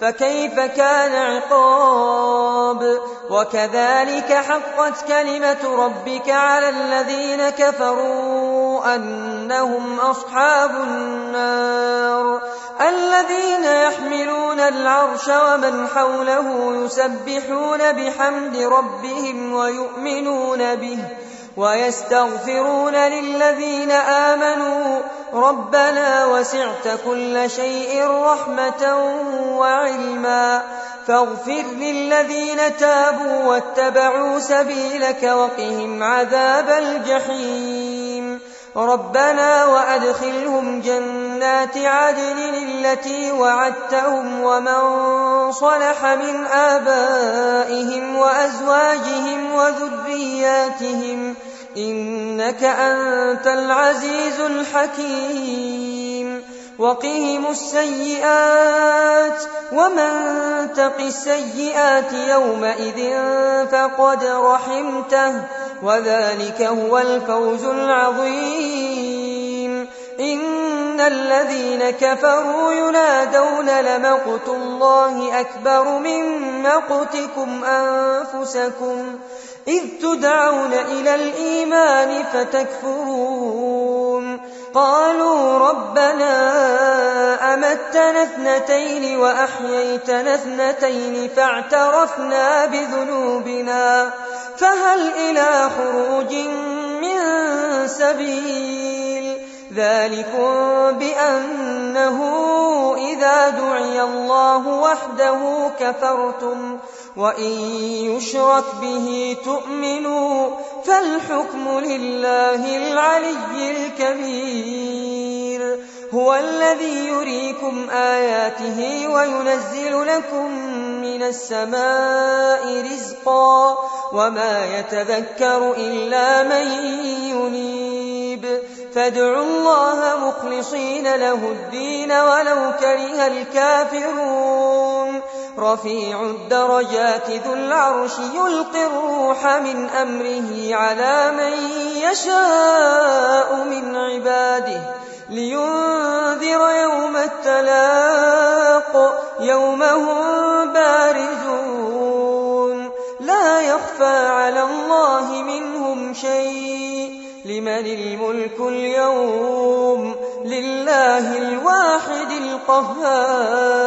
فكيف كان عقاب؟ وكذلك حقت كلمة ربك على الذين كفروا أنهم أصحاب النار. الذين يحملون العرش ومن حوله يسبحون بحمد ربهم ويؤمنون به ويستغفرون للذين آمنوا ربنا وسعت كل شيء رحمة وعلما. فاغفر للذين تابوا واتبعوا سبيلك وقهم عذاب الجحيم. ربنا وأدخلهم جنات عدن التي وعدتهم ومن صلح من آبائهم وأزواجهم وذرياتهم. إنك أنت العزيز الحكيم. وقهم السيئات ومن تق السيئات يومئذ فقد رحمته وذلك هو الفوز العظيم. إن الذين كفروا ينادون لمقت الله أكبر من مقتكم أنفسكم إذ تدعون إلى الإيمان فتكفرون. قالوا ربنا أمتنا اثنتين وأحييتنا اثنتين فاعترفنا بذنوبنا. فهل إلى خروج من سبيل؟ ذلكم بأنه إذا دعي الله وحده كفرتم. وإن يشرك به تؤمنوا فالحكم لله العلي الكبير هو الذي يريكم آياته وينزل لكم من السماء رزقا وما يتذكر إلا من ينيب فادعوا الله مخلصين له الدين ولو كره الكافرون رفيع الدرجات ذو العرش يلقي الروح من أمره على من يشاء من عباده لينذر يوم التلاق يوم هم بارزون لا يخفى على الله منهم شيء لمن الملك اليوم لله الواحد القهار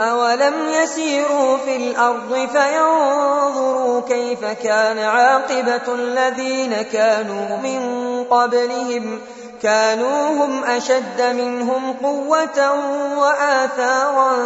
أولم يسيروا في الأرض فينظروا كيف كان عاقبة الذين كانوا من قبلهم كانوا هم أشد منهم قوة وآثارا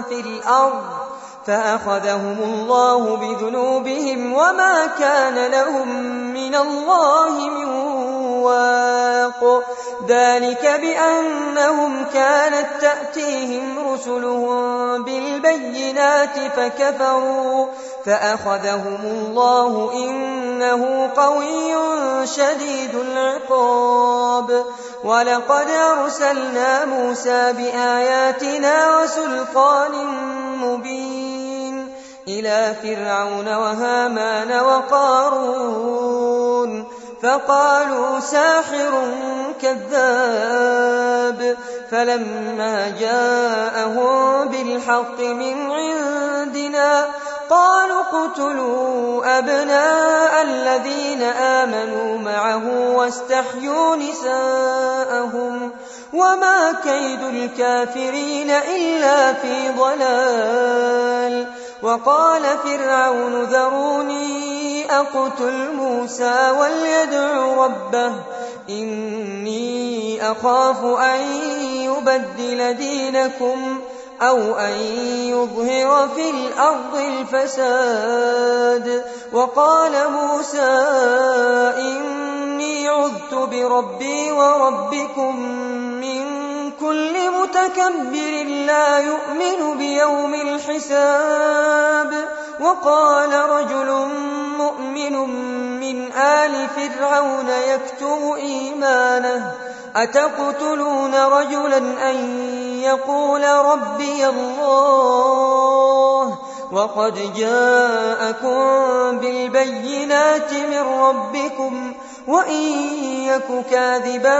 في الأرض فأخذهم الله بذنوبهم وما كان لهم من الله من واق. ذلك بأنهم كانت تأتيهم رسلهم بالبينات فكفروا. فأخذهم الله إنه قوي شديد العقاب. ولقد أرسلنا موسى بآياتنا وسلطان مبين. إلى فرعون وهامان وقارون فقالوا ساحر كذاب فلما جاءهم بالحق من عندنا قالوا اقتلوا أبناء الذين آمنوا معه واستحيوا نساءهم وما كيد الكافرين إلا في ضلال وقال فرعون ذروني أقتل موسى وليدع ربه إني أخاف أن يبدل دينكم أو أن يظهر في الأرض الفساد. وقال موسى إني عذت بربي وربكم كل متكبر لا يؤمن بيوم الحساب. وقال رجل مؤمن من آل فرعون يكتب إيمانه أتقتلون رجلا أن يقول ربي الله؟ وقد جاءكم بالبينات من ربكم وإن يك كاذبا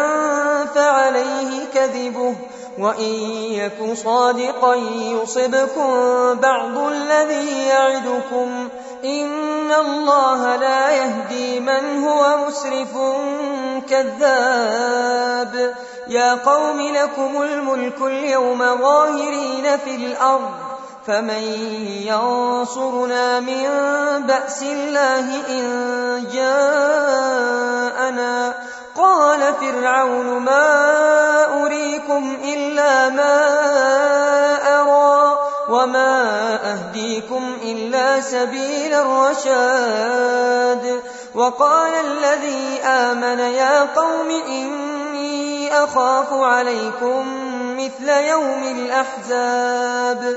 فعليه كذبه وإن يك صادقا يصبكم بعض الذي يعدكم إن الله لا يهدي من هو مسرف كذاب يا قوم لكم الملك اليوم ظاهرين في الأرض فمن ينصرنا من بأس الله إن جاءنا قال فرعون ما أريكم إلا ما أرى وما أهديكم إلا سبيل الرشاد وقال الذي آمن يا قوم إني أخاف عليكم مثل يوم الأحزاب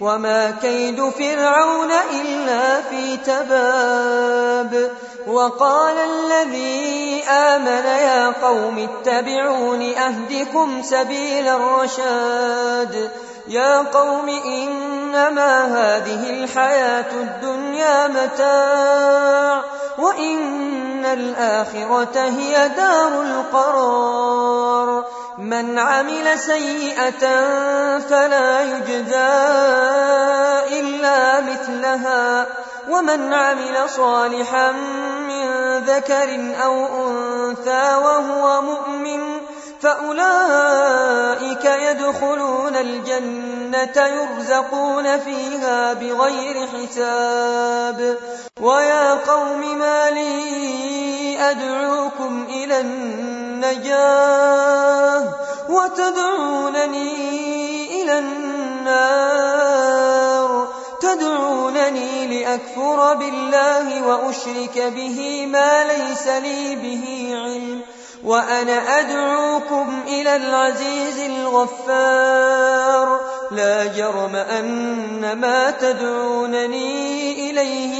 وما كيد فرعون إلا في تباب وقال الذي آمن يا قوم اتبعون أهدكم سبيل الرشاد يا قوم إنما هذه الحياة الدنيا متاع وإن الآخرة هي دار القرار من عمل سيئة فلا يجزى إلا مثلها. ومن عمل صالحا من ذكر أو أنثى وهو مؤمن فأولئك يدخلون الجنة يرزقون فيها بغير حساب. ويا قوم ما لي أدعوكم إلى النجاة وتدعونني إلى النار. تدعونني لأكفر بالله وأشرك به ما ليس لي به علم. وأنا أدعوكم إلى العزيز الغفار. لا جرم أن ما تدعونني إليه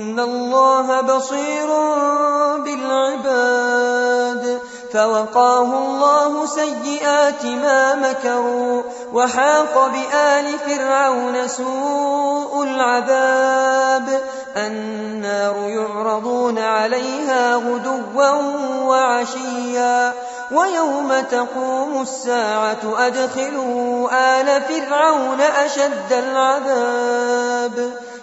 الله بصير بالعباد فوقاه الله سيئات ما مكروا وحاق بآل فرعون سوء العذاب النار يعرضون عليها غدوا وعشيا ويوم تقوم الساعة أدخلوا آل فرعون أشد العذاب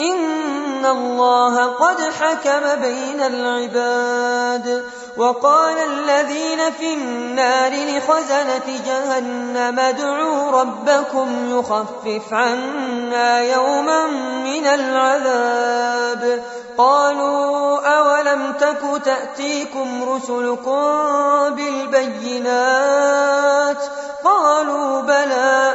إن الله قد حكم بين العباد وقال الذين في النار لخزنة جهنم ادعوا ربكم يخفف عنا يوما من العذاب قالوا أولم تك تأتيكم رسلكم بالبينات قالوا بلى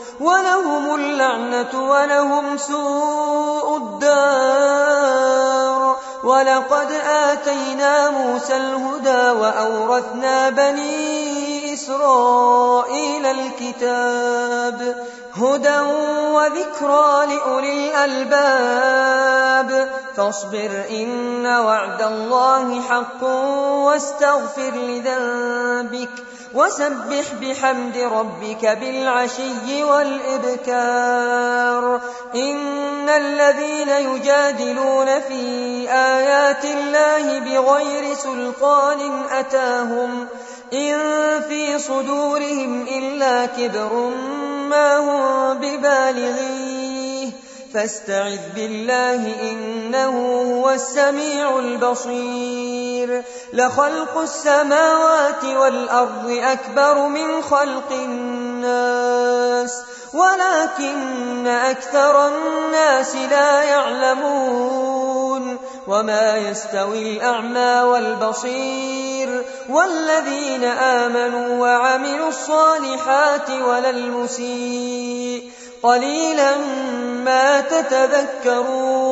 ولهم اللعنة ولهم سوء الدار. ولقد آتينا موسى الهدى وأورثنا بني إسرائيل الكتاب هدى وذكرى لأولي الألباب. فاصبر إن وعد الله حق واستغفر لذنبك وسبح بحمد ربك بالعشي والإبكار. إن الذين يجادلون في آيات الله بغير سلطان أتاهم إن في صدورهم إلا كبر ما هم ببالغيه. فاستعذ بالله إنه هو السميع البصير. لخلق السماوات والأرض أكبر من خلق الناس ولكن أكثر الناس لا يعلمون. وما يستوي الأعمى والبصير والذين آمنوا وعملوا الصالحات ولا المسيء. قليلا ما تتذكرون.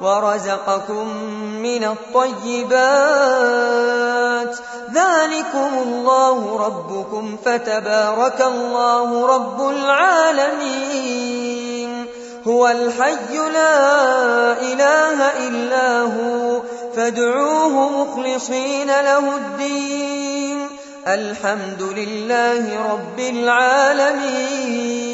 ورزقكم من الطيبات. ذلكم الله ربكم فتبارك الله رب العالمين. هو الحي لا إله إلا هو. فادعوه مخلصين له الدين. الحمد لله رب العالمين.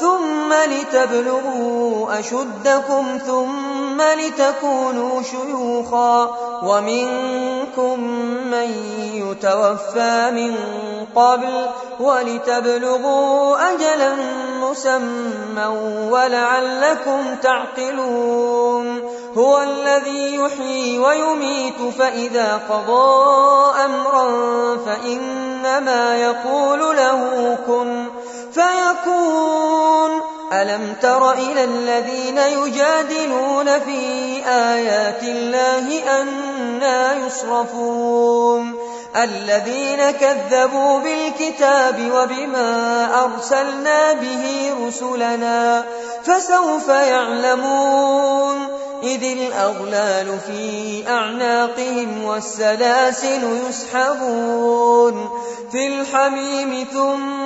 ثم لتبلغوا أشدكم ثم لتكونوا شيوخا ومنكم من يتوفى من قبل ولتبلغوا أجلا مسمى ولعلكم تعقلون هو الذي يحيي ويميت فإذا قضى أمرا فإنما يقول له كن فيكون. ألم تر إلى الذين يجادلون في آيات الله أنا يصرفون؟ الذين كذبوا بالكتاب وبما أرسلنا به رسلنا فسوف يعلمون. إذ الأغلال في أعناقهم والسلاسل يسحبون. في الحميم ثم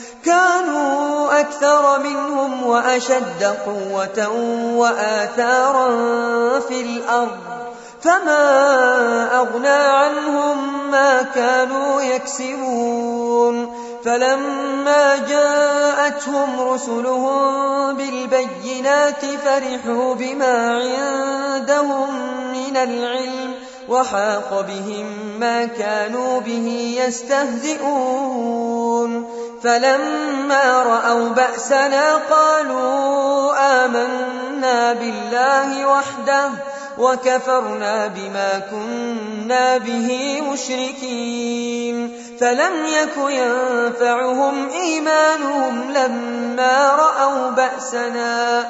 كانوا أكثر منهم وأشد قوة وآثارا في الأرض. فما أغنى عنهم ما كانوا يكسبون. فلما جاءتهم رسلهم بالبينات فرحوا بما عندهم من العلم. وحاق بهم ما كانوا به يستهزئون. فلما رأوا بأسنا قالوا آمنا بالله وحده وكفرنا بما كنا به مشركين. فلم يك ينفعهم إيمانهم لما رأوا بأسنا.